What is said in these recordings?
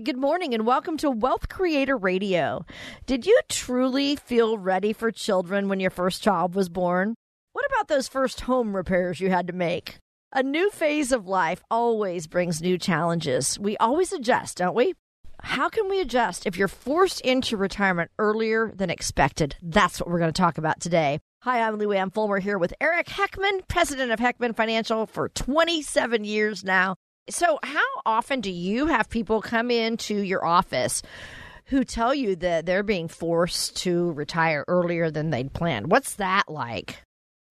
Good morning and welcome to Wealth Creator Radio. Did you truly feel ready for children when your first child was born? What about those first home repairs you had to make? A new phase of life always brings new challenges. We always adjust, don't we? How can we adjust if you're forced into retirement earlier than expected? That's what we're going to talk about today. Hi, I'm Lou Ann Fulmer here with Eric Heckman, president of Heckman Financial for 27 years now. So, how often do you have people come into your office who tell you that they're being forced to retire earlier than they'd planned? What's that like?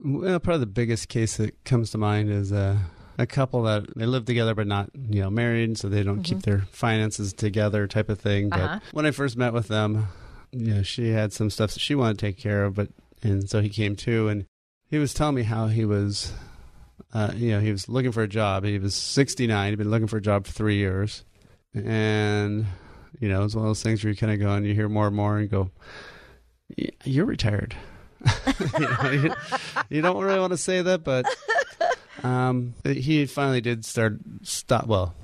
Well, probably the biggest case that comes to mind is uh, a couple that they live together but not, you know, married, so they don't mm-hmm. keep their finances together, type of thing. But uh-huh. when I first met with them, you know, she had some stuff that she wanted to take care of, but and so he came too, and he was telling me how he was uh, you know, he was looking for a job. He was 69. He'd been looking for a job for three years. And, you know, it's one of those things where you kind of go and you hear more and more and go, you're retired. you, know, you, you, don't really want to say that, but um, he finally did start stop. Well,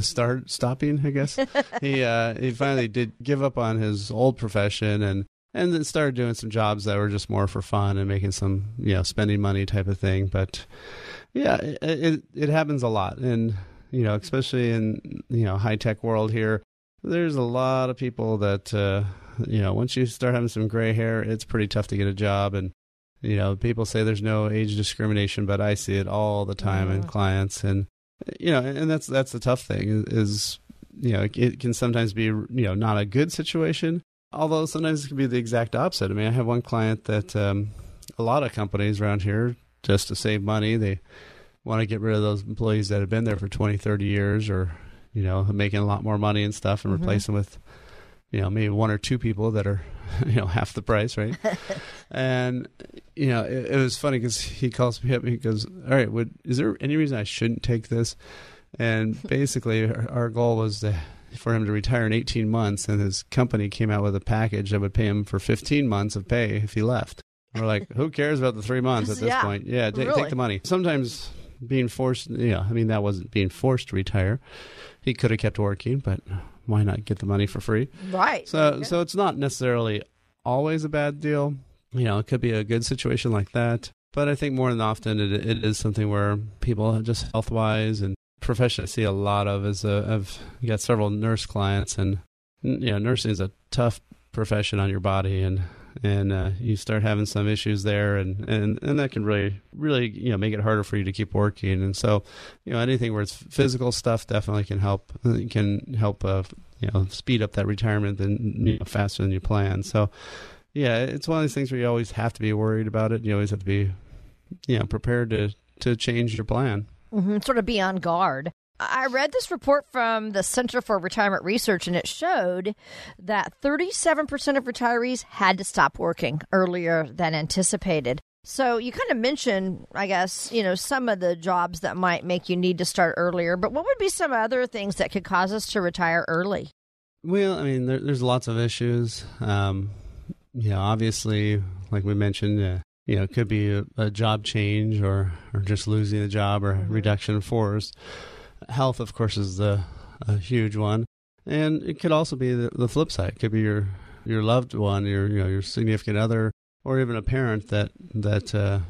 start stopping. I guess he uh, he finally did give up on his old profession and and then started doing some jobs that were just more for fun and making some you know spending money type of thing. But yeah, it, it, it happens a lot, and you know, especially in you know high tech world here, there's a lot of people that uh, you know once you start having some gray hair, it's pretty tough to get a job, and you know people say there's no age discrimination, but I see it all the time in clients, and you know, and that's that's the tough thing is, is you know it can sometimes be you know not a good situation, although sometimes it can be the exact opposite. I mean, I have one client that um, a lot of companies around here just to save money. They want to get rid of those employees that have been there for 20, 30 years or, you know, making a lot more money and stuff and mm-hmm. replace them with, you know, maybe one or two people that are, you know, half the price, right? and, you know, it, it was funny because he calls me up and he goes, all right, would, is there any reason I shouldn't take this? And basically, our goal was to, for him to retire in 18 months, and his company came out with a package that would pay him for 15 months of pay if he left. We're like, who cares about the three months at this yeah, point? Yeah, t- really? take the money. Sometimes being forced, yeah, I mean, that wasn't being forced to retire. He could have kept working, but why not get the money for free? Right. So, okay. so it's not necessarily always a bad deal. You know, it could be a good situation like that. But I think more than often, it, it is something where people just health wise and profession I see a lot of is uh, I've got several nurse clients, and you know, nursing is a tough profession on your body, and and uh, you start having some issues there, and, and and that can really really you know make it harder for you to keep working. And so, you know, anything where it's physical stuff definitely can help can help uh, you know speed up that retirement than you know, faster than you plan. So, yeah, it's one of these things where you always have to be worried about it. You always have to be you know prepared to to change your plan. Mm-hmm, sort of be on guard. I read this report from the Center for Retirement Research, and it showed that 37% of retirees had to stop working earlier than anticipated. So you kind of mentioned, I guess, you know, some of the jobs that might make you need to start earlier, but what would be some other things that could cause us to retire early? Well, I mean, there, there's lots of issues. Um, know, obviously, like we mentioned, uh, you know, it could be a, a, job change or, or just losing a job or mm-hmm. reduction in force health, of course, is the a huge one, and it could also be the, the flip side. It could be your your loved one, your you know your significant other, or even a parent that that uh,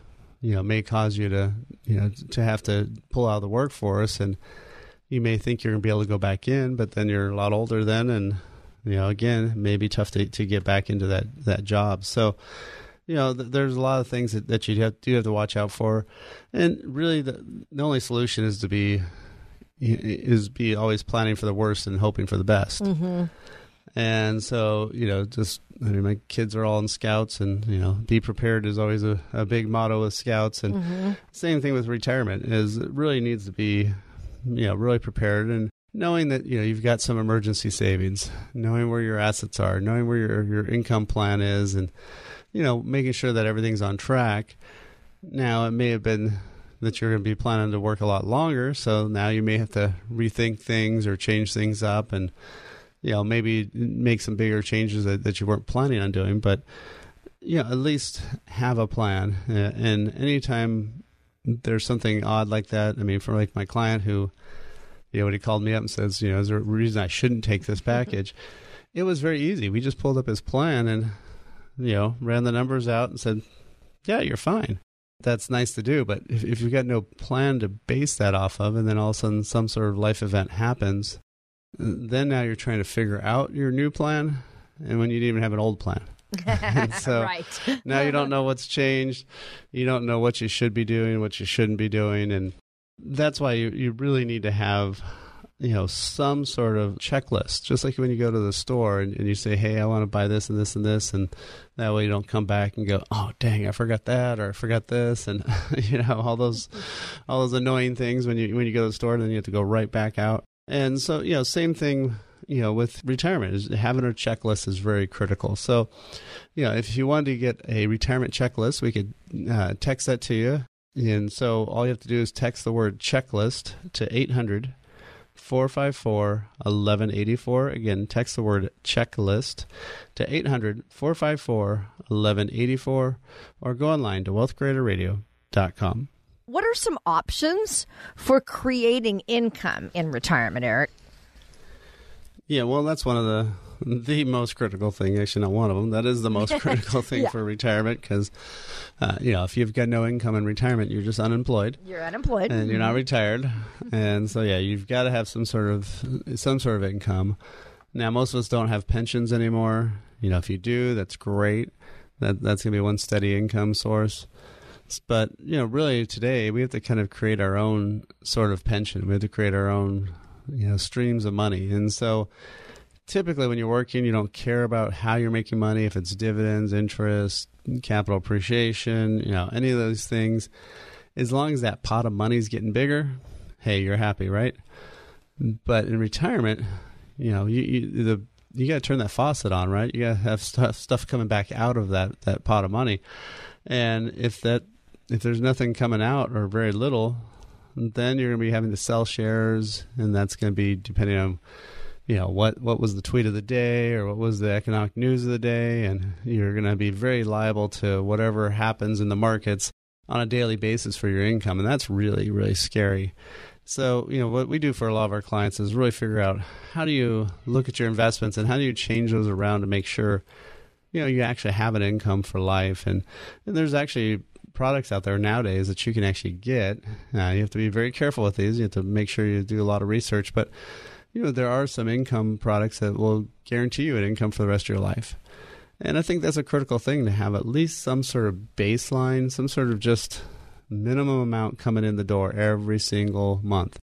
you know may cause you to you know to have to pull out of the workforce, and you may think you're going to be able to go back in, but then you're a lot older then, and you know again, it may be tough to to get back into that that job. So you know, th- there's a lot of things that, that you have, do have to watch out for. And really, the, the only solution is to be is be always planning for the worst and hoping for the best. Mm-hmm. And so, you know, just I mean, my kids are all in scouts, and you know, be prepared is always a, a big motto with scouts. And mm-hmm. same thing with retirement is it really needs to be, you know, really prepared. And knowing that you know you've got some emergency savings, knowing where your assets are, knowing where your your income plan is, and you know making sure that everything's on track. Now it may have been that you're going to be planning to work a lot longer, so now you may have to rethink things or change things up, and you know maybe make some bigger changes that, that you weren't planning on doing, but you know at least have a plan. And anytime there's something odd like that, I mean, for like my client who you know, when he called me up and says, you know, is there a reason I shouldn't take this mm-hmm. package? it was very easy. We just pulled up his plan and, you know, ran the numbers out and said, yeah, you're fine. That's nice to do. But if, if you've got no plan to base that off of, and then all of a sudden some sort of life event happens, then now you're trying to figure out your new plan. And when you didn't even have an old plan. so right. now you don't know what's changed. You don't know what you should be doing, what you shouldn't be doing. And that's why you, you really need to have you know some sort of checklist. Just like when you go to the store and, and, you say hey i want to buy this and this and this and that way you don't come back and go oh dang i forgot that or i forgot this and you know all those all those annoying things when you when you go to the store and then you have to go right back out. And so you know same thing you know with retirement is having a checklist is very critical. So you know if you wanted to get a retirement checklist we could uh, text that to you. And so all you have to do is text the word checklist to 800 454 1184. Again, text the word checklist to 800 454 1184 or go online to wealthcreatorradio.com. What are some options for creating income in retirement, Eric? Yeah, well, that's one of the the most critical thing. Actually, not one of them. That is the most critical thing yeah. for retirement because, uh, you know, if you've got no income in retirement, you're just unemployed. You're unemployed, and you're not retired, and so yeah, you've got to have some sort of some sort of income. Now, most of us don't have pensions anymore. You know, if you do, that's great. That that's gonna be one steady income source. But you know, really today we have to kind of create our own sort of pension. We have to create our own you know streams of money, and so typically when you're working, you don't care about how you're making money, if it's dividends, interest, capital appreciation, you know, any of those things. As long as that pot of money is getting bigger, hey, you're happy, right? But in retirement, you know, you, you the you got to turn that faucet on, right? You got to have stuff stuff coming back out of that that pot of money, and if that if there's nothing coming out or very little, then you're going to be having to sell shares, and that's going to be depending on you know what what was the tweet of the day or what was the economic news of the day? And you're going to be very liable to whatever happens in the markets on a daily basis for your income. And that's really really scary. So you know what we do for a lot of our clients is really figure out how do you look at your investments and how do you change those around to make sure you know you actually have an income for life. And, and there's actually products out there nowadays that you can actually get. Uh, you have to be very careful with these. You have to make sure you do a lot of research. But you know, there are some income products that will guarantee you an income for the rest of your life. And I think that's a critical thing to have at least some sort of baseline, some sort of just minimum amount coming in the door every single month,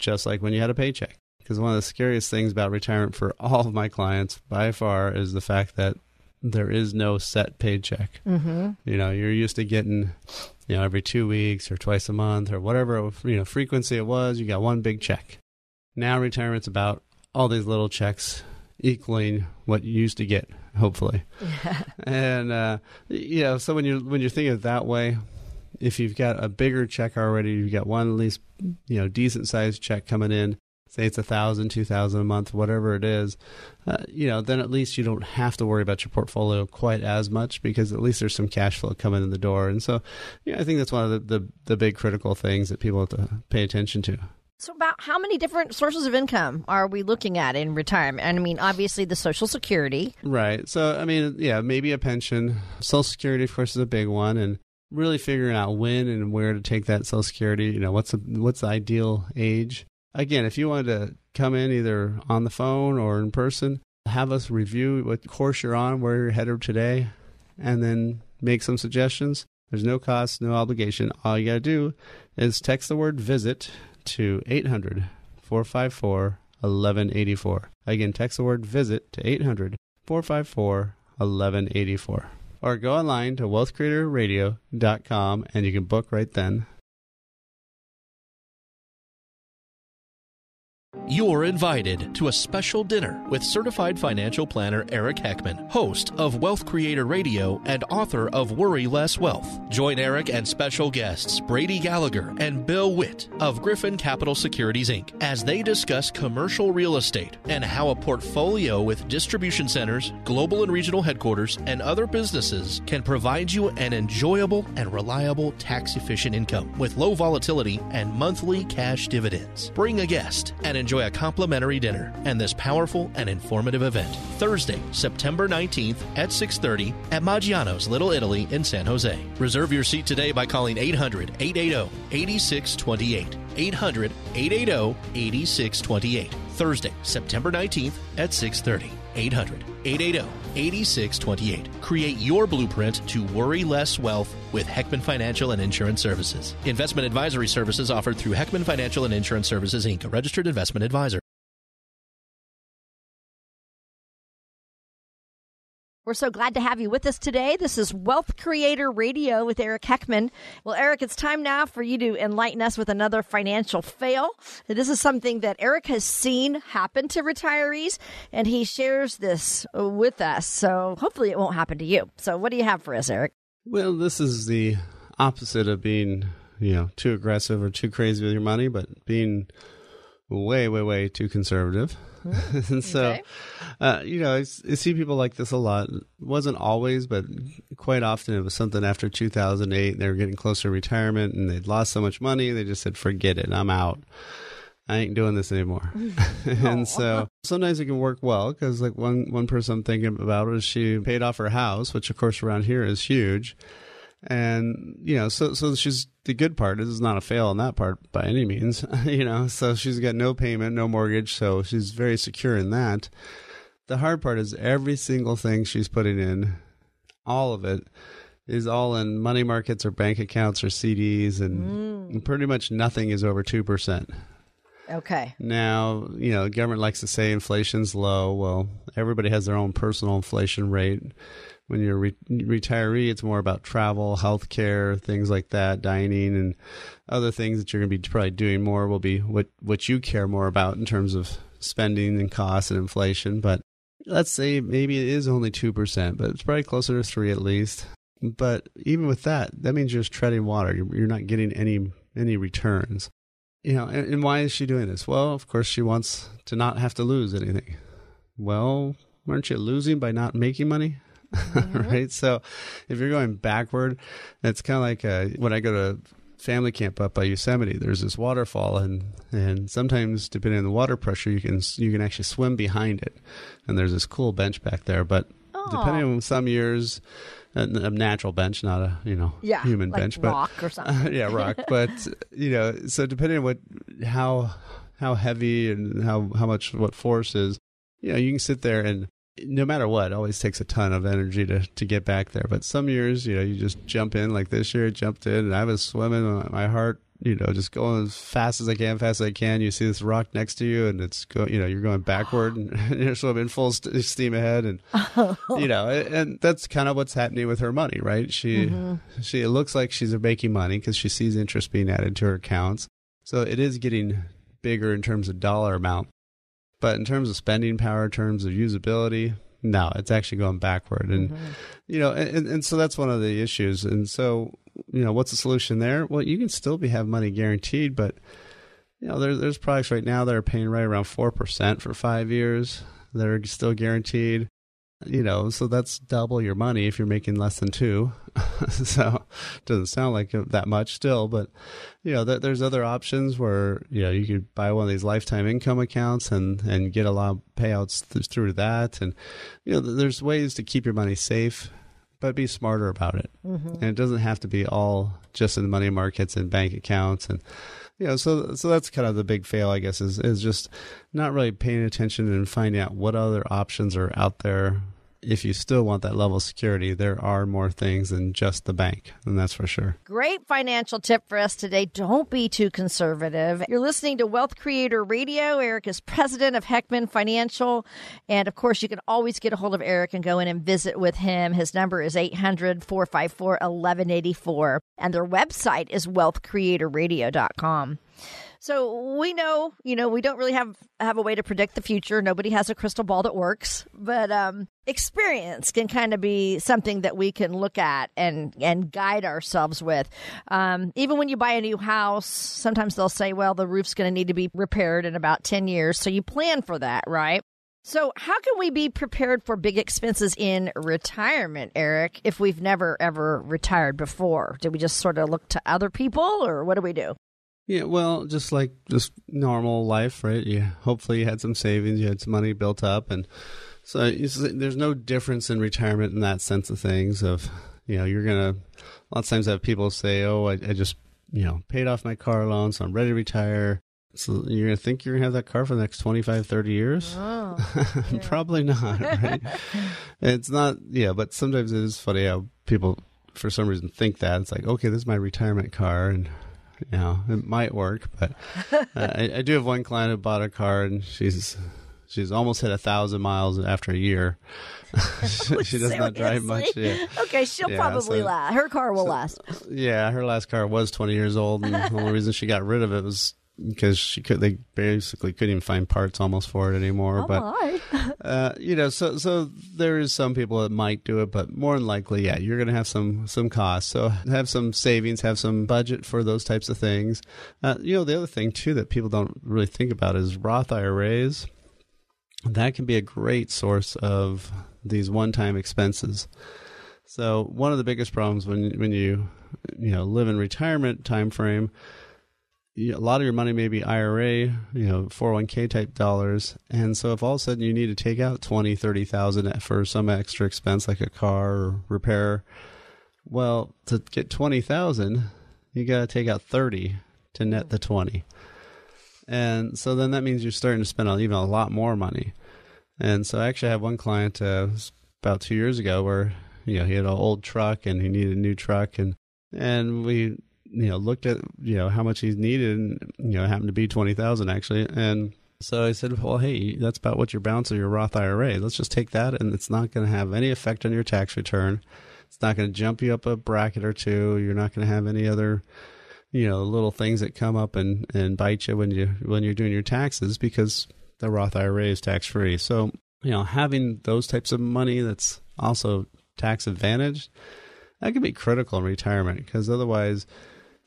just like when you had a paycheck. Because one of the scariest things about retirement for all of my clients by far is the fact that there is no set paycheck. Mm-hmm. You know, you're used to getting, you know, every two weeks or twice a month or whatever you know frequency it was. You got one big check. Now retirement's about all these little checks equaling what you used to get, hopefully. Yeah. And uh, yeah, so when you when you're thinking it that way, if you've got a bigger check already, you've got one at least you know decent sized check coming in. Say it's a thousand, two thousand a month, whatever it is, uh, you know. Then at least you don't have to worry about your portfolio quite as much because at least there's some cash flow coming in the door. And so, yeah, I think that's one of the, the, the big critical things that people have to pay attention to. So, about how many different sources of income are we looking at in retirement? And I mean, obviously, the Social Security. Right. So, I mean, yeah, maybe a pension. Social Security, of course, is a big one, and really figuring out when and where to take that Social Security. You know, what's the what's the ideal age? Again, if you wanted to come in either on the phone or in person, have us review what course you're on, where you're headed today, and then make some suggestions. There's no cost, no obligation. All you got to do is text the word visit to 800 454 1184. Again, text the word visit to 800 454 1184. Or go online to wealthcreatorradio.com and you can book right then. You're invited to a special dinner with certified financial planner Eric Heckman, host of Wealth Creator Radio and author of Worry Less Wealth. Join Eric and special guests Brady Gallagher and Bill Witt of Griffin Capital Securities Inc. as they discuss commercial real estate and how a portfolio with distribution centers, global and regional headquarters, and other businesses can provide you an enjoyable and reliable tax efficient income with low volatility and monthly cash dividends. Bring a guest and enjoy a complimentary dinner and this powerful and informative event Thursday, September 19th at 6:30 at Maggiano's Little Italy in San Jose. Reserve your seat today by calling 800-880-8628. 800-880-8628. Thursday, September 19th at 6:30. 800-880-8628. Create your blueprint to worry less wealth with Heckman Financial and Insurance Services. Investment advisory services offered through Heckman Financial and Insurance Services Inc., a registered investment advisor. We're so glad to have you with us today. This is Wealth Creator Radio with Eric Heckman. Well, Eric, it's time now for you to enlighten us with another financial fail. This is something that Eric has seen happen to retirees, and he shares this with us. So hopefully it won't happen to you. So, what do you have for us, Eric? Well, this is the opposite of being, you know, too aggressive or too crazy with your money, but being way, way, way too conservative. and so, okay. uh, you know, I, I, see people like this a lot. It wasn't always, but quite often it was something after 2008. They were getting closer to retirement and they'd lost so much money. They just said, forget it. I'm out. I ain't doing this anymore. and so sometimes it can work well because, like, one, one person I'm thinking about is she paid off her house, which, of course, around here is huge and you know so so she's the good part is not a fail on that part by any means you know so she's got no payment no mortgage so she's very secure in that the hard part is every single thing she's putting in all of it is all in money markets or bank accounts or CDs and mm. pretty much nothing is over 2%. Okay. Now, you know, the government likes to say inflation's low. Well, everybody has their own personal inflation rate when you're a re- retiree, it's more about travel, healthcare, things like that, dining, and other things that you're going to be probably doing more will be what what you care more about in terms of spending and costs and inflation. But let's say maybe it is only two percent, but it's probably closer to three at least. But even with that, that means you're just treading water. You're, you're not getting any any returns. You know, and, and why is she doing this? Well, of course, she wants to not have to lose anything. Well, aren't you losing by not making money? Mm-hmm. right? So if you're going backward, it's kind of like uh, when I go to family camp up by Yosemite. There's this waterfall, and and sometimes depending on the water pressure, you can you can actually swim behind it, and there's this cool bench back there. But Aww. depending on some years, a, a, natural bench, not a you know yeah, human like bench, rock but or something. Uh, yeah, rock. but you know, so depending on what how how heavy and how how much what force is, you know, you can sit there and no matter what, it always takes a ton of energy to, to get back there. But some years, you know, you just jump in. Like this year, I jumped in and I was swimming. My heart, you know, just going as fast as I can, fast as I can. You see this rock next to you, and it's go, you know, you're going backward and you're swimming full st- steam ahead, and you know, and that's kind of what's happening with her money, right? She, mm-hmm. she, it looks like she's making money because she sees interest being added to her accounts, so it is getting bigger in terms of dollar amount. But in terms of spending power, in terms of usability, no, it's actually going backward. And, mm-hmm. you know, and, and so that's one of the issues. And so, you know, what's the solution there? Well, you can still be have money guaranteed, but, you know, there, there's products right now that are paying right around 4% for five years that are still guaranteed you know, so that's double your money if you're making less than two. so it doesn't sound like that much still, but you know, th- there's other options where you know you could buy one of these lifetime income accounts and and get a lot of payouts th- through that, and you know, there's ways to keep your money safe. But be smarter about it, mm-hmm. and it doesn't have to be all just in the money markets and bank accounts and you know, so so that's kind of the big fail, I guess, is is just not really paying attention and finding out what other options are out there if you still want that level of security, there are more things than just the bank, and that's for sure. Great financial tip for us today. Don't be too conservative. You're listening to Wealth Creator Radio. Eric is president of Heckman Financial. And of course, you can always get a hold of Eric and go in and visit with him. His number is 800 454 1184, and their website is wealthcreatorradio.com. So we know, you know, we don't really have have a way to predict the future. Nobody has a crystal ball that works, but um, experience can kind of be something that we can look at and and guide ourselves with. Um, even when you buy a new house, sometimes they'll say, "Well, the roof's going to need to be repaired in about ten years," so you plan for that, right? So, how can we be prepared for big expenses in retirement, Eric, if we've never ever retired before? Do we just sort of look to other people or what do we do? Yeah, well, just like just normal life, right? You hopefully you had some savings, you had some money built up, and so there's no difference in retirement in that sense of things. Of you know, you're gonna a lot of times have people say, "Oh, I, I just you know paid off my car loan, so I'm ready to retire." So you're gonna think you're gonna have that car for the next 25, 30 years? Oh, yeah. Probably not, right? it's not, yeah. But sometimes it is funny how people, for some reason, think that it's like, okay, this is my retirement car, and you know, it might work, but uh, I, I, do have one client who bought a car and she's she's almost hit a thousand miles after a year. she, she does not drive much. Yeah. Okay, she'll yeah, probably so, last. Her car will so, last. Yeah, her last car was 20 years old, and the only reason she got rid of it was because she could they basically couldn't even find parts almost for it anymore oh but uh, you know so so there is some people that might do it but more than likely yeah you're gonna have some some costs. So have some savings have some budget for those types of things. Uh, you know the other thing too that people don't really think about is roth iras that can be a great source of these one-time expenses. So one of the biggest problems when when you you know live in retirement time frame a lot of your money may be IRA, you know, 401k type dollars. And so if all of a sudden you need to take out 20, 30,000 for some extra expense like a car or repair, well, to get 20,000, you got to take out 30 to net the 20. And so then that means you're starting to spend even a lot more money. And so I actually have one client uh, about two years ago where, you know, he had an old truck and he needed a new truck and and we you know looked at you know how much he's needed and you know happened to be 20,000 actually and so I said, well, hey, that's about what your balance of your Roth IRA. Let's just take that, and it's not going to have any effect on your tax return. It's not going to jump you up a bracket or two. You're not going to have any other, you know, little things that come up and, and bite you when you when you're doing your taxes because the Roth IRA is tax free. So you know, having those types of money that's also tax advantaged, that can be critical in retirement because otherwise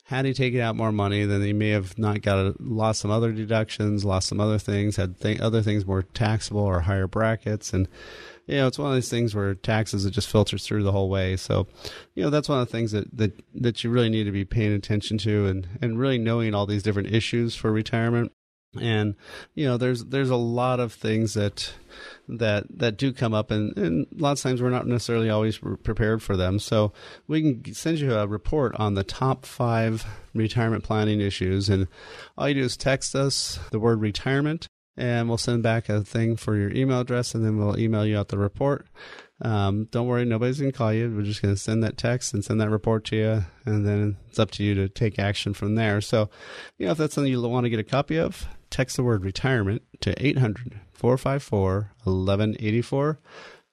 had he taken out more money, then he may have not got a, lost some other deductions, lost some other things, had th- other things more taxable or higher brackets, and you know it's one of these things where taxes it just filters through the whole way. So, you know that's one of the things that that that you really need to be paying attention to, and and really knowing all these different issues for retirement and you know there's there's a lot of things that that that do come up and, and lots of times we're not necessarily always prepared for them so we can send you a report on the top five retirement planning issues and all you do is text us the word retirement and we'll send back a thing for your email address and then we'll email you out the report um, don't worry, nobody's to call you. We're just to send that text and send that report to you, and then it's up to you to take action from there. So, you know, if that's something you want to get a copy of, text the word retirement to 800 454 1184.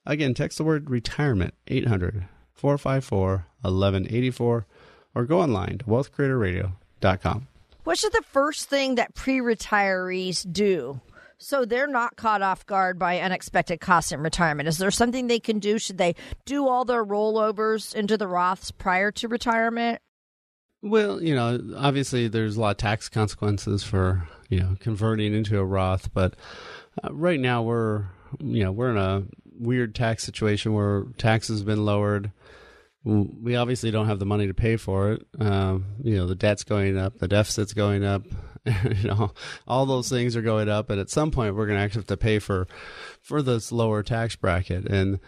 Again, text the word retirement 800 454 1184 or go online to wealthcreatorradio.com. What should the first thing that pre retirees do so they're not caught off guard by unexpected costs in retirement. Is there something they can do? Should they do all their rollovers into the Roths prior to retirement? Well, you know, obviously there's a lot of tax consequences for, you know, converting into a Roth, but uh, right now we're, you know, we're in a weird tax situation where taxes have been lowered. We obviously don't have the money to pay for it. Um, you know, the debt's going up, the deficit's going up. you know, all those things are going up, and at some point we're going to actually have to pay for for this lower tax bracket. And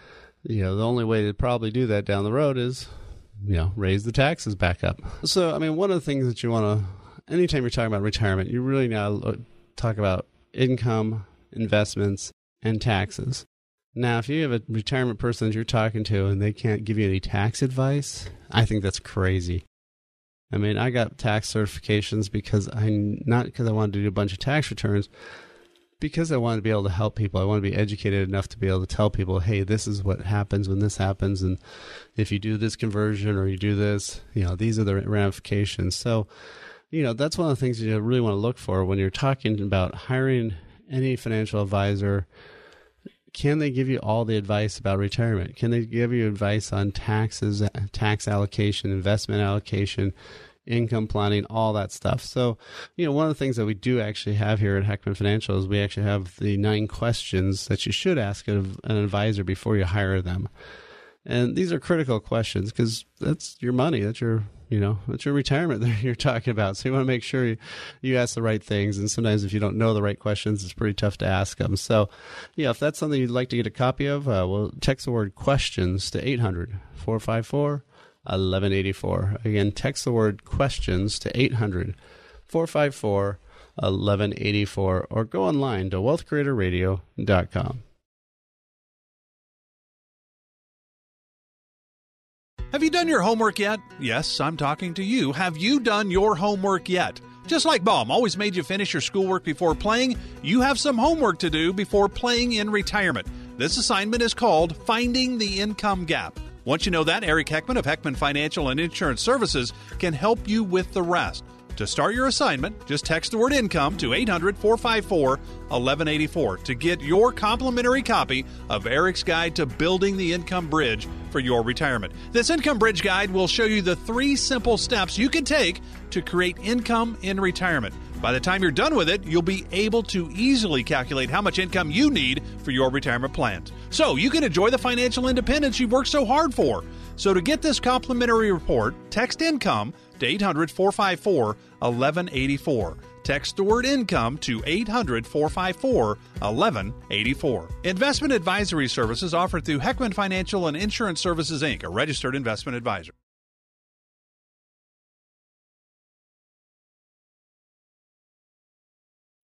you know, the only way to probably do that down the road is you know raise the taxes back up. So, I mean, one of the things that you want to, anytime you're talking about retirement, you really now talk about income, investments, and taxes. Now, if you have a retirement person that you're talking to and they can't give you any tax advice, I think that's crazy. I mean, I got tax certifications because I not because I wanted to do a bunch of tax returns, because I wanted to be able to help people. I want to be educated enough to be able to tell people, hey, this is what happens when this happens, and if you do this conversion or you do this, you know, these are the ramifications. So, you know, that's one of the things you really want to look for when you're talking about hiring any financial advisor. Can they give you all the advice about retirement? Can they give you advice on taxes, tax allocation, investment allocation, income planning, all that stuff. So, you know, one of the things that we do actually have here at Heckman Financial is we actually have the nine questions that you should ask an advisor before you hire them. And these are critical questions because that's your money. That's your, you know, that's your retirement that you're talking about. So you want to make sure you, you ask the right things. And sometimes if you don't know the right questions, it's pretty tough to ask them. So, yeah, if that's something you'd like to get a copy of, uh, well, text the word questions to 800 454 1184. Again, text the word questions to 800 454 1184 or go online to wealthcreatorradio.com. Have you done your homework yet? Yes, I'm talking to you. Have you done your homework yet? Just like Mom always made you finish your schoolwork before playing, you have some homework to do before playing in retirement. This assignment is called Finding the Income Gap. Once you know that, Eric Heckman of Heckman Financial and Insurance Services can help you with the rest. To start your assignment, just text the word income to 800 454 1184 to get your complimentary copy of Eric's Guide to Building the Income Bridge for your retirement. This Income Bridge Guide will show you the three simple steps you can take to create income in retirement. By the time you're done with it, you'll be able to easily calculate how much income you need for your retirement plans. So you can enjoy the financial independence you've worked so hard for. So to get this complimentary report, text income to 800 454 1184. Text the word income to 800 454 1184. Investment advisory services offered through Heckman Financial and Insurance Services, Inc., a registered investment advisor.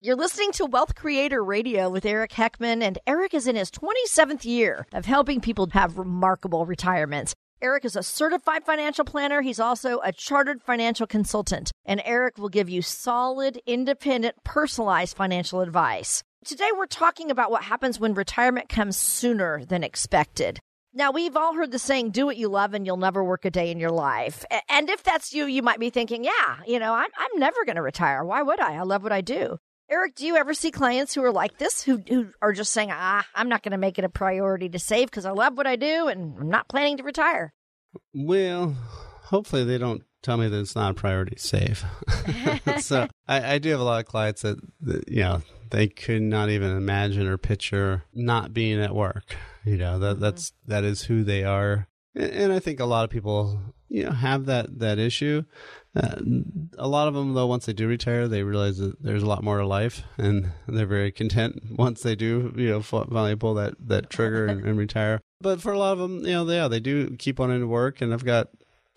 You're listening to Wealth Creator Radio with Eric Heckman, and Eric is in his 27th year of helping people have remarkable retirements. Eric is a certified financial planner. He's also a chartered financial consultant, and Eric will give you solid, independent, personalized financial advice. Today, we're talking about what happens when retirement comes sooner than expected. Now, we've all heard the saying, do what you love and you'll never work a day in your life. And if that's you, you might be thinking, yeah, you know, I'm, I'm never going to retire. Why would I? I love what I do. Eric, do you ever see clients who are like this, who who are just saying, "Ah, I'm not going to make it a priority to save because I love what I do and I'm not planning to retire"? Well, hopefully they don't tell me that it's not a priority to save. so I, I, do have a lot of clients that, that, you know they could not even imagine or picture not being at work. You know that mm-hmm. that's that is who they are, and, and I think a lot of people you know have that that issue uh, a lot of them, though, once they do retire, they realize that there's a lot more to life, and they're very content once they do, you know, finally pull that that trigger and, and retire. But for a lot of them, you know, yeah, they do keep on to work, and I've got,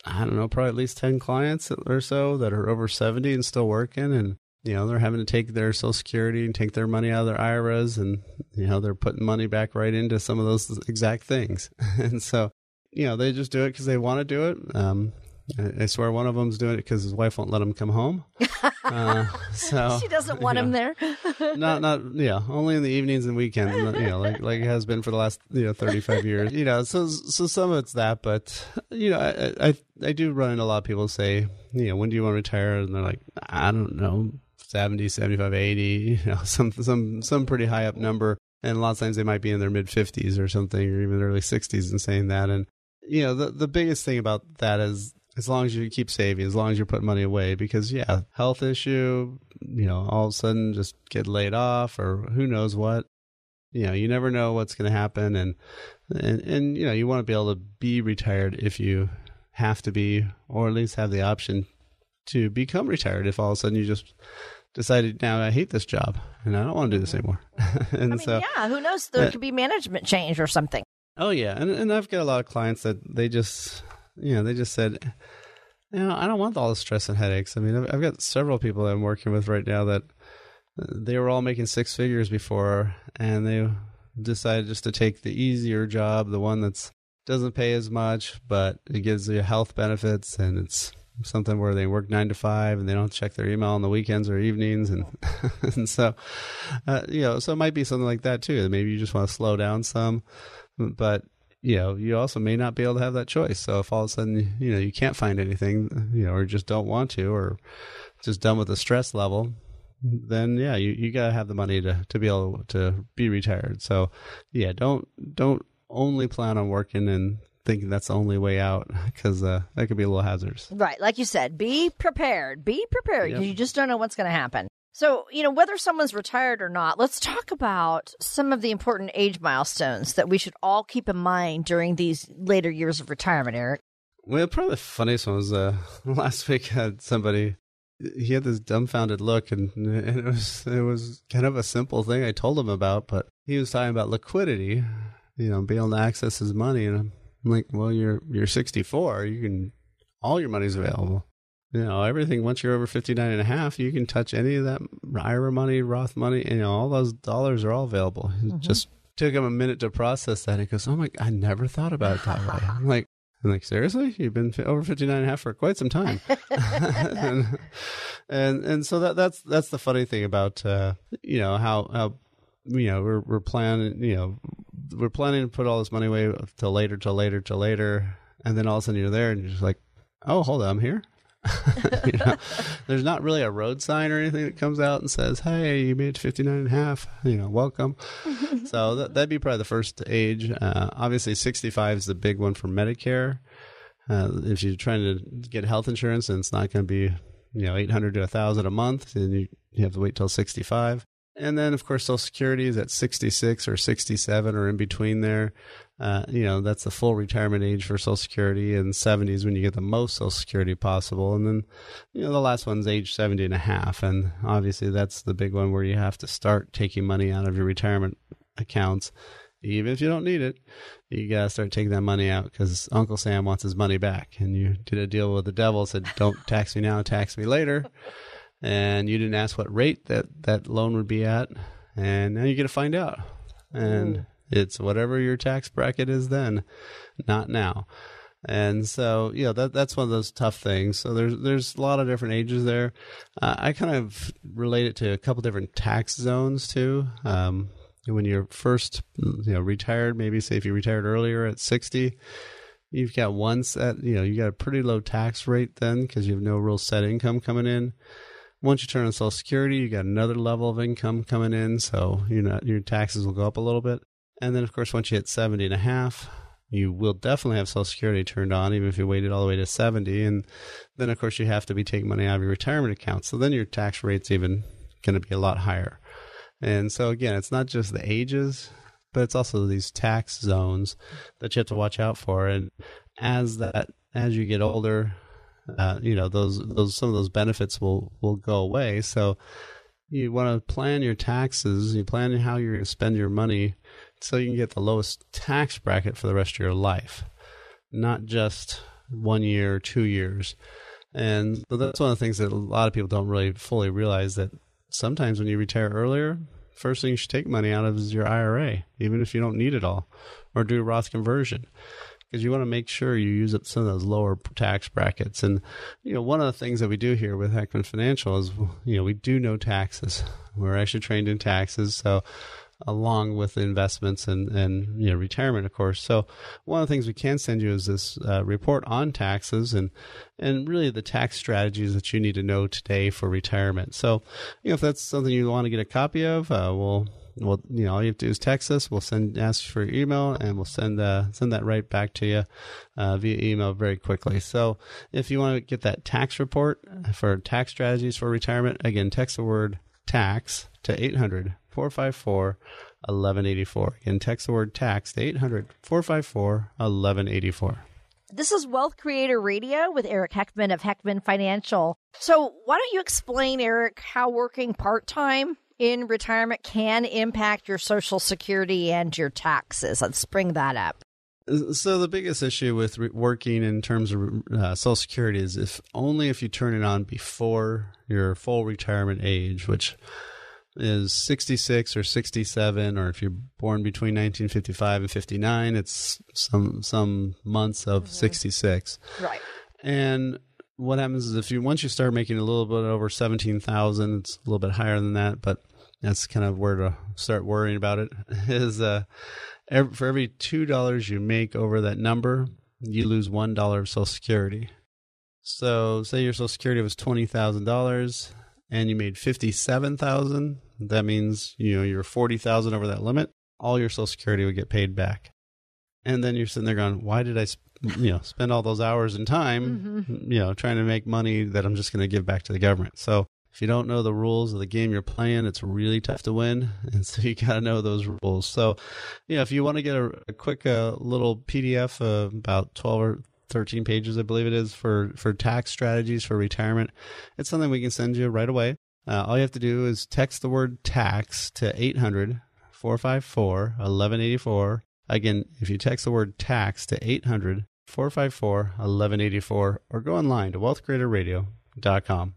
I don't know, probably at least ten clients or so that are over seventy and still working, and you know, they're having to take their Social Security and take their money out of their IRAs, and you know, they're putting money back right into some of those exact things, and so you know, they just do it because they want to do it. Um, I swear one of them's doing it because his wife won't let him come home. Uh, so she doesn't want him know, there. not, not, yeah, only in the evenings and weekends. You know, like like it has been for the last you know thirty five years. You know, so so some of it's that, but you know, I, I I do run into a lot of people say, you know, when do you want to retire? And they're like, I don't know, 70, 75, 80, you know, some some some pretty high up number. And a lot of times they might be in their mid fifties or something, or even early sixties, and saying that. And you know, the the biggest thing about that is as long as you keep saving, as long as you're putting money away, because yeah, health issue, you know, all of a sudden just get laid off or who knows what. You know, you never know what's going to happen, and and and you know, you want to be able to be retired if you have to be, or at least have the option to become retired. If all of a sudden you just decided now I hate this job and I don't want to do this anymore, and I mean, so yeah, who knows? There uh, could be management change or something. Oh yeah, and and I've got a lot of clients that they just you know, they just said, you know, I don't want all the stress and headaches. I mean, I've, I've got several people that I'm working with right now that uh, they were all making six figures before, and they decided just to take the easier job, the one that's doesn't pay as much, but it gives you health benefits, and it's something where they work nine to five and they don't check their email on the weekends or evenings, and and so, uh, you know, so it might be something like that too. Maybe you just want to slow down some, but you know, you also may not be able to have that choice. So if all of a sudden, you know, you can't find anything, you know, or just don't want to, or just done with the stress level, then yeah, you, you gotta have the money to, to be able to be retired. So yeah, don't don't only plan on working and thinking that's the only way out because uh, that could be a little hazardous. Right, like you said, be prepared. Be prepared because Yep. you just don't know what's going to happen. So, you know, whether someone's retired or not, let's talk about some of the important age milestones that we should all keep in mind during these later years of retirement, Eric. Well, probably the funniest one was uh, last week. I had somebody. He had this dumbfounded look, and, and it was it was kind of a simple thing I told him about, but he was talking about liquidity, you know, being able to access his money, and I'm like, well, you're you're 64, you can all your money's available. You know, everything once you're over 59 and a half, you can touch any of that IRA money, Roth money, you know, all those dollars are all available. It Just took him a minute to process that. He goes, "Oh my, I never thought about it that way." I'm like, I'm like, seriously? You've been over 59 and a half for quite some time. and, and and so that that's that's the funny thing about uh, you know how how you know we're we're planning you know we're planning to put all this money away till later till later till later and then all of a sudden you're there and you're just like oh hold on I'm here you know, there's not really a road sign or anything that comes out and says, "Hey, you made it to 59 and a half. You know, welcome." so that, that'd be probably the first age. Uh, obviously, 65 is the big one for Medicare. Uh, if you're trying to get health insurance and it's not going to be, you know, 800 to 1,000 a month, then you, you have to wait till 65. And then, of course, Social Security is at 66 or 67 or in between there. Uh, you know, that's the full retirement age for Social Security, and 70 is when you get the most Social Security possible. And then, you know, the last one's age 70 and a half. And obviously, that's the big one where you have to start taking money out of your retirement accounts. Even if you don't need it, you got to start taking that money out because Uncle Sam wants his money back. And you did a deal with the devil, said, don't tax me now, tax me later. And you didn't ask what rate that, that loan would be at. And now you get to find out. And it's whatever your tax bracket is then, not now. And so, yeah, that that's one of those tough things. So there's there's a lot of different ages there. Uh, I kind of relate it to a couple different tax zones too. Um, when you're first, you know, retired, maybe say if you retired earlier at 60, you've got one set, you know, you got a pretty low tax rate then because you have no real set income coming in. Once you turn on Social Security, you got another level of income coming in, so you know your taxes will go up a little bit. And then, of course, once you hit 70 and a half, you will definitely have Social Security turned on, even if you waited all the way to 70. And then, of course, you have to be taking money out of your retirement account. So then your tax rate's even going to be a lot higher. And so, again, it's not just the ages, but it's also these tax zones that you have to watch out for. And as that, as you get older, uh, you know those those some of those benefits will will go away. So you want to plan your taxes. You plan how you're going to spend your money so you can get the lowest tax bracket for the rest of your life, not just one year, two years. And so that's one of the things that a lot of people don't really fully realize that sometimes when you retire earlier, first thing you should take money out of is your IRA, even if you don't need it all, or do a Roth conversion because you want to make sure you use up some of those lower tax brackets. And you know, one of the things that we do here with Heckman Financial is you know we do no taxes. We're actually trained in taxes, so along with investments and and you know retirement, of course. So one of the things we can send you is this uh, report on taxes and and really the tax strategies that you need to know today for retirement. So you know if that's something you want to get a copy of, uh, we'll well, you know, all you have to do is text us. We'll send ask for your email, and we'll send uh, send that right back to you uh, via email very quickly. So, if you want to get that tax report for tax strategies for retirement, again, text the word tax to 800 454 1184. Again, text the word tax to 800 454 1184. This is Wealth Creator Radio with Eric Heckman of Heckman Financial. So, why don't you explain, Eric, how working part time in retirement can impact your Social Security and your taxes? Let's bring that up. So the biggest issue with re- working in terms of uh, Social Security is if only if you turn it on before your full retirement age, which is 66 or 67, or if you're born between 1955 and 59, it's some some months of 66. Right. And what happens is if you once you start making a little bit over 17,000, it's a little bit higher than that, but that's kind of where to start worrying about it is uh every, for every $2 you make over that number, you lose $1 of social security. So, say your Social Security was twenty thousand dollars, and you made fifty-seven thousand. That means you know you're forty thousand over that limit. All your Social Security would get paid back, and then you're sitting there going, "Why did I, you know, spend all those hours and time, you know, trying to make money that I'm just going to give back to the government?" So, if you don't know the rules of the game you're playing, it's really tough to win, and so you got to know those rules. So, you know, if you want to get a, a quick uh, little PDF, uh, about twelve or 13 pages, I believe it is, for, for tax strategies for retirement. It's something we can send you right away. Uh, all you have to do is text the word tax to 800 454 1184. Again, if you text the word tax to 800 454 1184 or go online to wealthcreatorradio.com.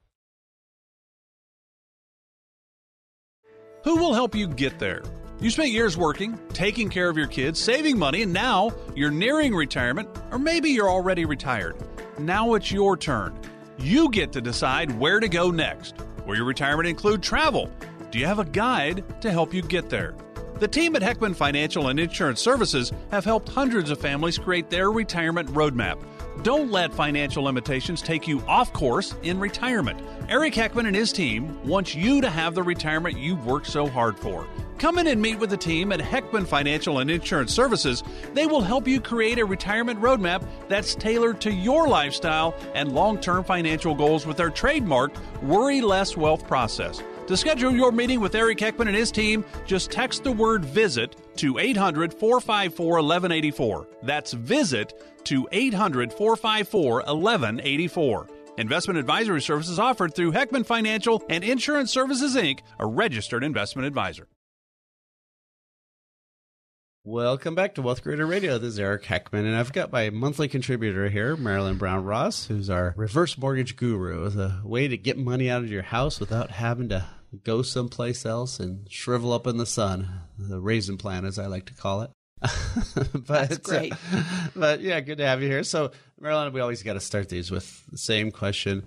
Who will help you get there? You spent years working, taking care of your kids, saving money, and now you're nearing retirement, or maybe you're already retired. Now it's your turn. You get to decide where to go next. Will your retirement include travel? Do you have a guide to help you get there? The team at Heckman Financial and Insurance Services have helped hundreds of families create their retirement roadmap. Don't let financial limitations take you off course in retirement. Eric Heckman and his team want you to have the retirement you've worked so hard for. Come in and meet with the team at Heckman Financial and Insurance Services. They will help you create a retirement roadmap that's tailored to your lifestyle and long term financial goals with their trademarked Worry Less Wealth process. To schedule your meeting with Eric Heckman and his team, just text the word visit to 800 454 1184. That's visit to 800 454 1184. Investment advisory services offered through Heckman Financial and Insurance Services Inc., a registered investment advisor. Welcome back to Wealth Creator Radio. This is Eric Heckman, and I've got my monthly contributor here, Marilyn Brown Ross, who's our reverse mortgage guru. A way to get money out of your house without having to go someplace else and shrivel up in the sun. The raisin plan, as I like to call it. but That's great. uh, but yeah, good to have you here. So, Marilyn, we always got to start these with the same question.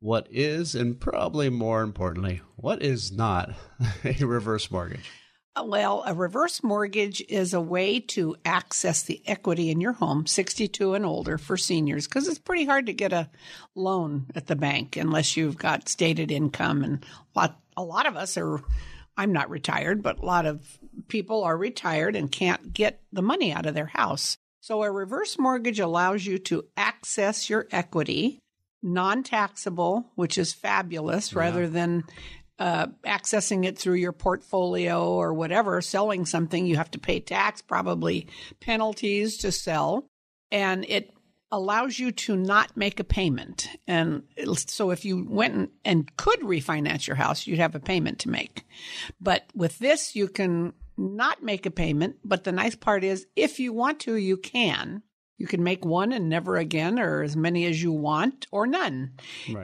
What is, and probably more importantly, what is not a reverse mortgage? Well, a reverse mortgage is a way to access the equity in your home, 62 and older for seniors, because it's pretty hard to get a loan at the bank unless you've got stated income. And a lot, a lot of us are, I'm not retired, but a lot of people are retired and can't get the money out of their house. So a reverse mortgage allows you to access your equity, non taxable, which is fabulous, rather than uh, accessing it through your portfolio or whatever, selling something, you have to pay tax, probably penalties to sell. And it allows you to not make a payment. And so if you went and, and could refinance your house, you'd have a payment to make. But with this, you can not make a payment. But the nice part is, if you want to, you can. You can make one and never again, or as many as you want, or none.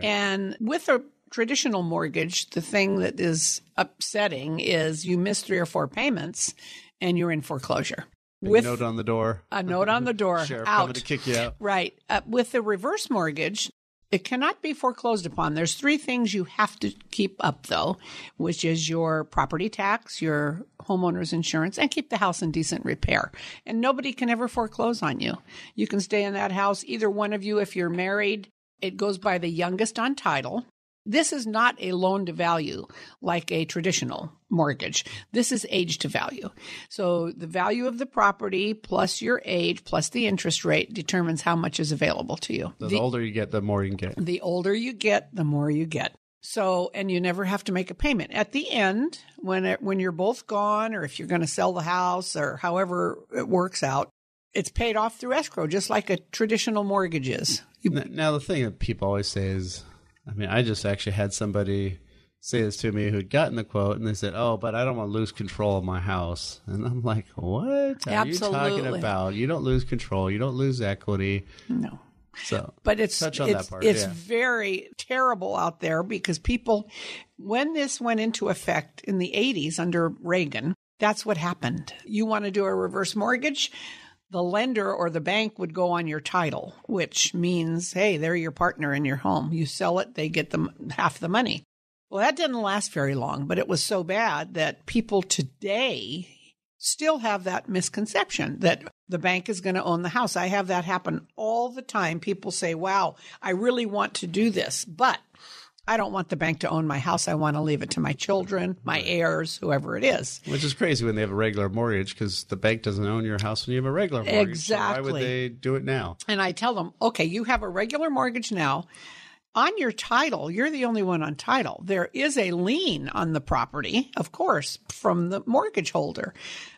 And with a traditional mortgage, the thing that is upsetting is you miss three or four payments and you're in foreclosure. Big note on the door. a note on the door, Sheriff out. coming to kick you out. Right. Uh, with the reverse mortgage, it cannot be foreclosed upon. There's three things you have to keep up, though, which is your property tax, your homeowner's insurance, and keep the house in decent repair. And nobody can ever foreclose on you. You can stay in that house, either one of you, if you're married, it goes by the youngest on title. This is not a loan to value like a traditional mortgage. This is age to value. So the value of the property plus your age plus the interest rate determines how much is available to you. The, The, older you get, the more you get. the older you get, the more you get. So, and you never have to make a payment. At the end, when it, when you're both gone or if you're going to sell the house or however it works out, it's paid off through escrow just like a traditional mortgage is. Now, the thing that people always say is, I mean, I just actually had somebody say this to me who'd gotten the quote, and they said, "Oh, but I don't want to lose control of my house." And I'm like, "What are you talking Absolutely. about? You don't lose control. You don't lose equity." no. So, but it's touch on it's, that part. it's yeah. very terrible out there because people when this went into effect in the 80s under Reagan that's what happened you want to do a reverse mortgage the lender or the bank would go on your title which means hey they're your partner in your home you sell it they get them half the money well that didn't last very long but it was so bad that people today still have that misconception that the bank is going to own the house. I have that happen all the time. People say, wow, I really want to do this, but I don't want the bank to own my house. I want to leave it to my children, my heirs, whoever it is. Which is crazy when they have a regular mortgage because the bank doesn't own your house when you have a regular mortgage. Exactly. So why would they do it now? And I tell them, okay, you have a regular mortgage now. On your title, you're the only one on title. There is a lien on the property, of course, from the mortgage holder.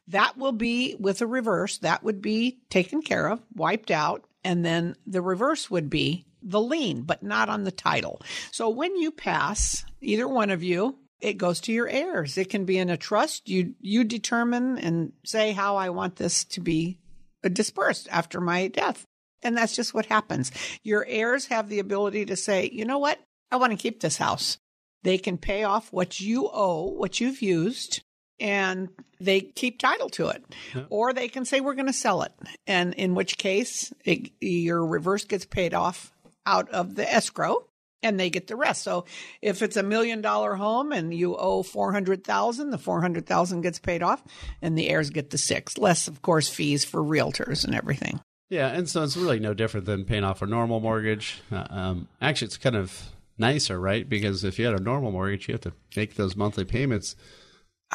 That will be with a reverse, that would be taken care of, wiped out, and then the reverse would be the lien, but not on the title. So when you pass, either one of you, it goes to your heirs. It can be in a trust. You you determine and say how I want this to be dispersed after my death. And that's just what happens. Your heirs have the ability to say, you know what? I want to keep this house. They can pay off what you owe, what you've used, and they keep title to it. Yeah. Or they can say, we're going to sell it. And in which case, it, your reverse gets paid off out of the escrow and they get the rest. So if it's a million dollar home and you owe 400,000, the 400,000 gets paid off and the heirs get the 6, less of course fees for realtors and everything. Yeah, and so it's really no different than paying off a normal mortgage. Uh, um, actually, it's kind of nicer, right? Because if you had a normal mortgage, you have to make those monthly payments.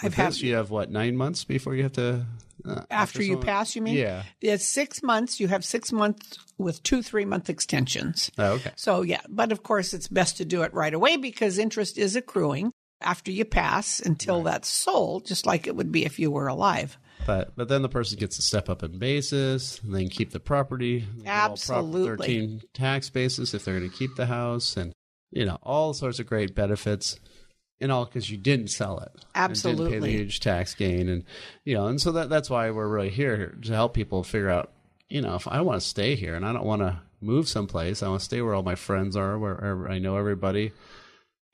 I've had you have what nine months before you have to uh, after, after you pass. You mean? Yeah, it's six months. You have six months with two three month extensions. Oh, okay. So yeah, but of course it's best to do it right away because interest is accruing after you pass until right. that's sold, just like it would be if you were alive. But but then the person gets to step up in basis, and then keep the property. Absolutely. Prop Thirteen tax basis if they're going to keep the house, and you know all sorts of great benefits. In all, because you didn't sell it, absolutely, didn't pay the huge tax gain, and you know, and so that that's why we're really here to help people figure out, you know, if I want to stay here and I don't want to move someplace, I want to stay where all my friends are, where I know everybody.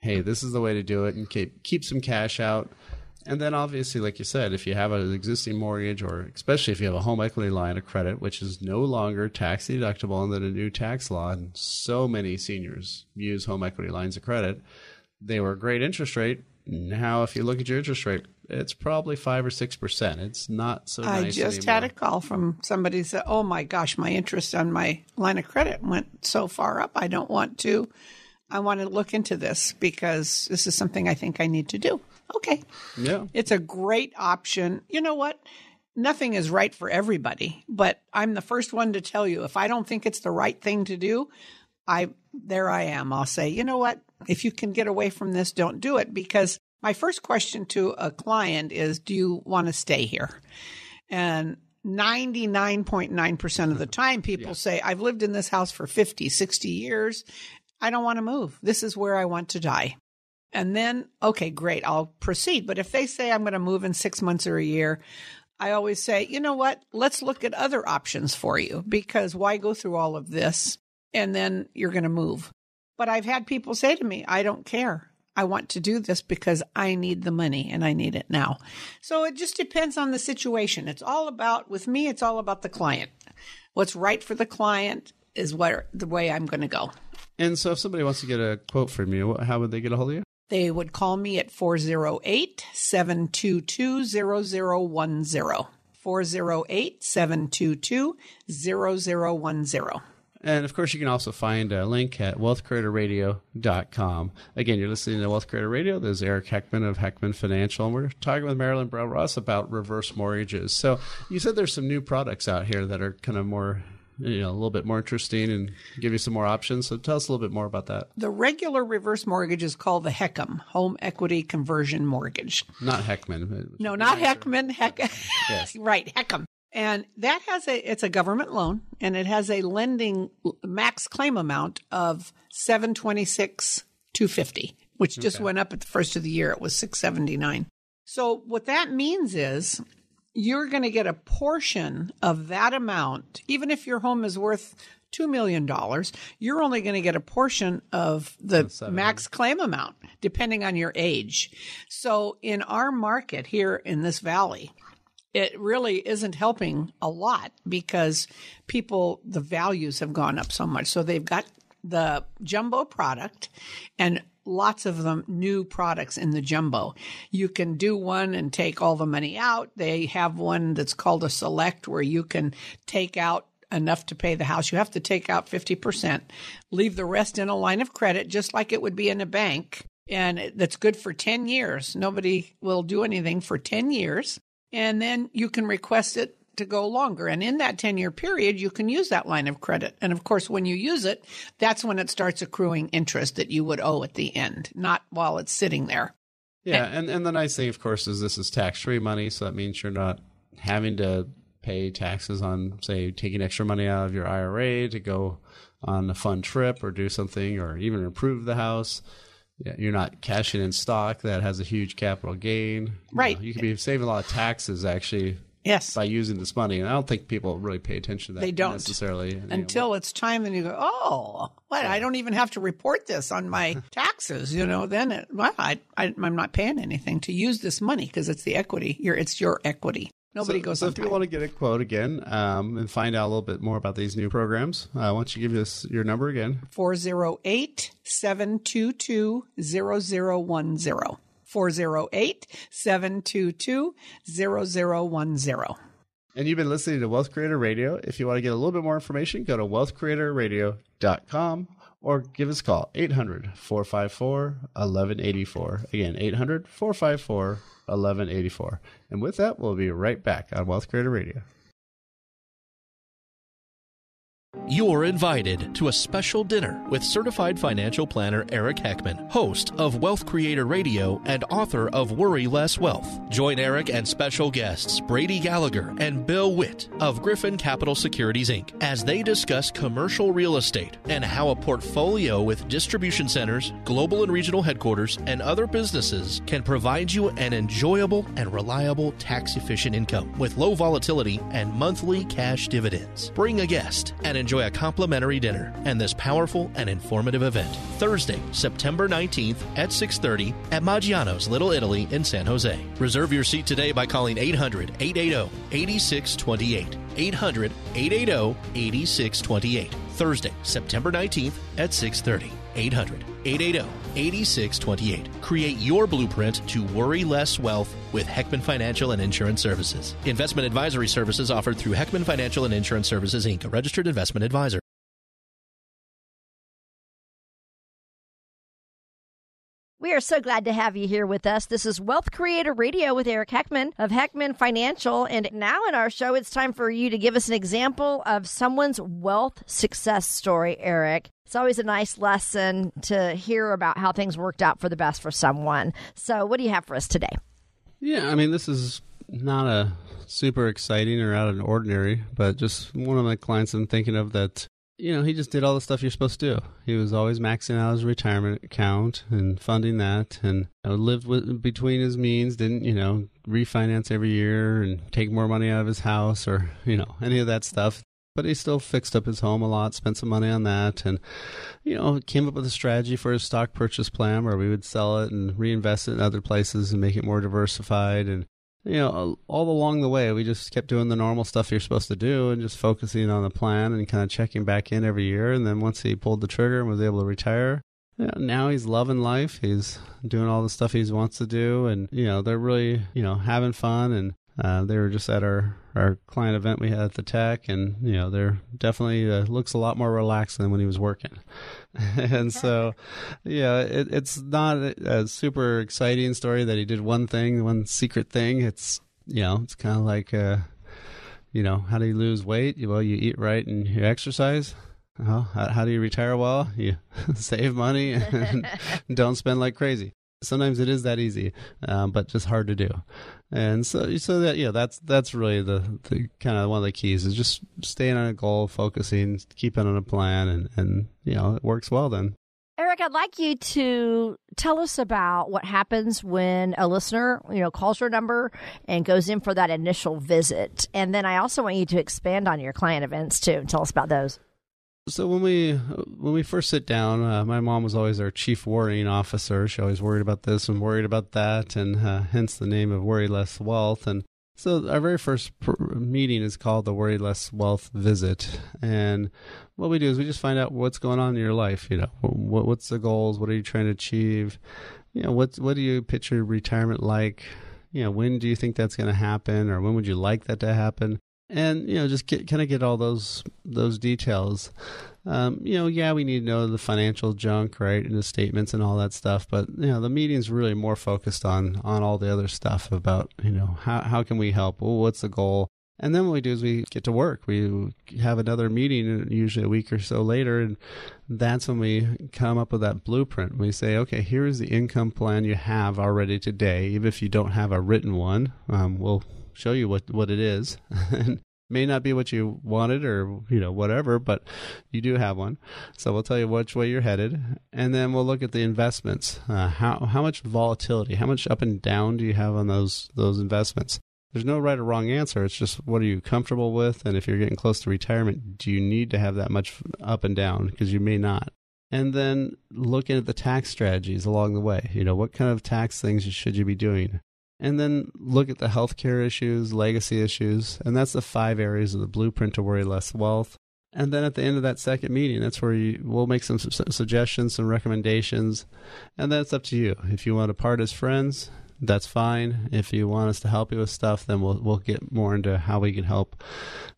Hey, this is the way to do it, and keep keep some cash out. And then obviously, like you said, if you have an existing mortgage or especially if you have a home equity line of credit, which is no longer tax deductible under the new tax law, and so many seniors use home equity lines of credit, they were a great interest rate. Now, if you look at your interest rate, it's probably five or six percent. It's not so. I nice just anymore. had a call from somebody said, "Oh my gosh, my interest on my line of credit went so far up. I don't want to. I want to look into this because this is something I think I need to do." Okay. Yeah. It's a great option. You know what? Nothing is right for everybody, but I'm the first one to tell you if I don't think it's the right thing to do, I there I am. I'll say, "You know what? If you can get away from this, don't do it because my first question to a client is, "Do you want to stay here?" And 99.9% of the time people yeah. say, "I've lived in this house for 50, 60 years. I don't want to move. This is where I want to die." And then, okay, great, I'll proceed. But if they say I'm going to move in six months or a year, I always say, you know what? Let's look at other options for you because why go through all of this and then you're going to move? But I've had people say to me, I don't care. I want to do this because I need the money and I need it now. So it just depends on the situation. It's all about, with me, it's all about the client. What's right for the client is what the way I'm going to go. And so if somebody wants to get a quote from you, how would they get a hold of you? They would call me at 408 722 0010. 408 722 0010. And of course, you can also find a link at wealthcreatorradio.com. Again, you're listening to Wealth Creator Radio. There's Eric Heckman of Heckman Financial, and we're talking with Marilyn Brown Ross about reverse mortgages. So, you said there's some new products out here that are kind of more you know a little bit more interesting and give you some more options. So tell us a little bit more about that. The regular reverse mortgage is called the HECM, Home Equity Conversion Mortgage. Not Heckman. No, not Heckman. Heck, yes. right, HECM. And that has a it's a government loan and it has a lending max claim amount of 726 250, which just went up at the first of the year. It was 679. So what that means is you're going to get a portion of that amount, even if your home is worth $2 million, you're only going to get a portion of the max claim amount, depending on your age. So in our market here in this valley, it really isn't helping a lot because people, the values have gone up so much. So they've got the jumbo product and lots of them new products in the jumbo. You can do one and take all the money out. They have one that's called a select where you can take out enough to pay the house. You have to take out 50%, leave the rest in a line of credit, just like it would be in a bank. And that's good for 10 years. Nobody will do anything for 10 years. And then you can request it to go longer. And in that 10 year period, you can use that line of credit. And of course, when you use it, that's when it starts accruing interest that you would owe at the end, not while it's sitting there. Yeah. And, and the nice thing, of course, is this is tax free money. So that means you're not having to pay taxes on, say, taking extra money out of your IRA to go on a fun trip or do something or even improve the house. Yeah, you're not cashing in stock that has a huge capital gain. Right. You, know, you could be saving a lot of taxes actually Yes. by using this money. And I don't think people really pay attention to that They don't. necessarily. You know, Until it's time, then you go, oh, what? I don't even have to report this on my taxes. You know, then it, well, I, I, I'm not paying anything to use this money because it's the equity. Your, it's your equity. Nobody so, goes so on if you time. want to get a quote again um, and find out a little bit more about these new programs, uh, why don't you give us your number again? 408 722 0010. 408 722 0010. And you've been listening to Wealth Creator Radio. If you want to get a little bit more information, go to wealthcreatorradio.com or give us a call 800 454 1184. Again, 800 454 1184. And with that, we'll be right back on Wealth Creator Radio. You're invited to a special dinner with certified financial planner Eric Heckman, host of Wealth Creator Radio and author of Worry Less Wealth. Join Eric and special guests Brady Gallagher and Bill Witt of Griffin Capital Securities Inc. as they discuss commercial real estate and how a portfolio with distribution centers, global and regional headquarters, and other businesses can provide you an enjoyable and reliable tax efficient income with low volatility and monthly cash dividends. Bring a guest and enjoy a complimentary dinner and this powerful and informative event Thursday, September 19th at 6:30 at Maggiano's Little Italy in San Jose. Reserve your seat today by calling 800-880-8628. 800-880-8628. Thursday, September 19th at 6:30. 800-880-8628. Create your blueprint to worry less wealth with Heckman Financial and Insurance Services. Investment advisory services offered through Heckman Financial and Insurance Services Inc., a registered investment advisor. We are so glad to have you here with us. This is Wealth Creator Radio with Eric Heckman of Heckman Financial. And now in our show, it's time for you to give us an example of someone's wealth success story, Eric. It's always a nice lesson to hear about how things worked out for the best for someone. So, what do you have for us today? Yeah, I mean, this is not a super exciting or out of the ordinary, but just one of my clients I'm thinking of that, you know, he just did all the stuff you're supposed to do. He was always maxing out his retirement account and funding that and you know, lived with, between his means, didn't, you know, refinance every year and take more money out of his house or, you know, any of that stuff. But he still fixed up his home a lot, spent some money on that, and, you know, came up with a strategy for his stock purchase plan where we would sell it and reinvest it in other places and make it more diversified. And, you know, all along the way, we just kept doing the normal stuff you're supposed to do and just focusing on the plan and kind of checking back in every year. And then once he pulled the trigger and was able to retire, you know, now he's loving life. He's doing all the stuff he wants to do. And, you know, they're really, you know, having fun. And uh, they were just at our, our client event we had at the tech. And, you know, they're definitely uh, looks a lot more relaxed than when he was working. and so, yeah, it, it's not a, super exciting story that he did one thing, one secret thing. It's, you know, it's kind of like, uh, you know, how do you lose weight? Well, you eat right and you exercise. Well, how, how do you retire well? You save money and don't spend like crazy. Sometimes it is that easy, um, but just hard to do. And so, so that yeah, that's that's really the, the kind of one of the keys is just staying on a goal, focusing, keeping on a plan, and and you know it works well then. Eric, I'd like you to tell us about what happens when a listener, you know, calls your number and goes in for that initial visit. And then I also want you to expand on your client events too and tell us about those. So when we when we first sit down, uh, my mom was always our chief worrying officer. She always worried about this and worried about that, and uh, hence the name of Worry Less Wealth. And So our very first pr- meeting is called the Worry Less Wealth Visit, and what we do is we just find out what's going on in your life. You know, what, what's the goals? What are you trying to achieve? You know, what what do you picture retirement like? You know, when do you think that's going to happen, or when would you like that to happen? And you know, just get kind of get all those those details um, you know, yeah, we need to know the financial junk, right, and the statements and all that stuff. But you know, the meeting's really more focused on on all the other stuff about you know how how can we help? Well, what's the goal? And then what we do is we get to work. We have another meeting, usually a week or so later, and that's when we come up with that blueprint. We say, okay, here is the income plan you have already today. Even if you don't have a written one, um, we'll show you what what it is, may not be what you wanted or you know whatever but you do have one. So we'll tell you which way you're headed. And then we'll look at the investments. Uh, how how much volatility how much up and down do you have on those those investments? There's no right or wrong answer. It's just what are you comfortable with? And if you're getting close to retirement do you need to have that much up and down? Because you may not. And then looking at the tax strategies along the way. You know what kind of tax things should you be doing and then look at the healthcare issues, legacy issues, and that's the five areas of the blueprint to worry less wealth. And then at the end of that second meeting, that's where you, we'll make some su- suggestions, some recommendations, and that's up to you. If you want to part as friends, that's fine. If you want us to help you with stuff, then we'll we'll get more into how we can help.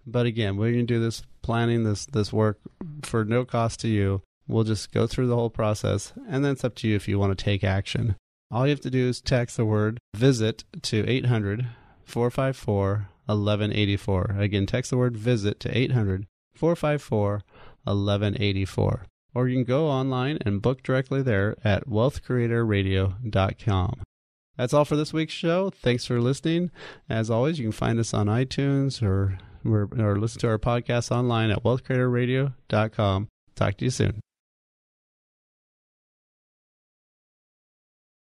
But again, we're going to do this planning, this this work for no cost to you. We'll just go through the whole process, and then it's up to you if you want to take action. All you have to do is text the word visit to 800 454 1184. Again, text the word visit to 800 454 1184. Or you can go online and book directly there at wealthcreatorradio.com. That's all for this week's show. Thanks for listening. As always, you can find us on iTunes or, or, listen to our podcast online at wealthcreatorradio.com. Talk to you soon.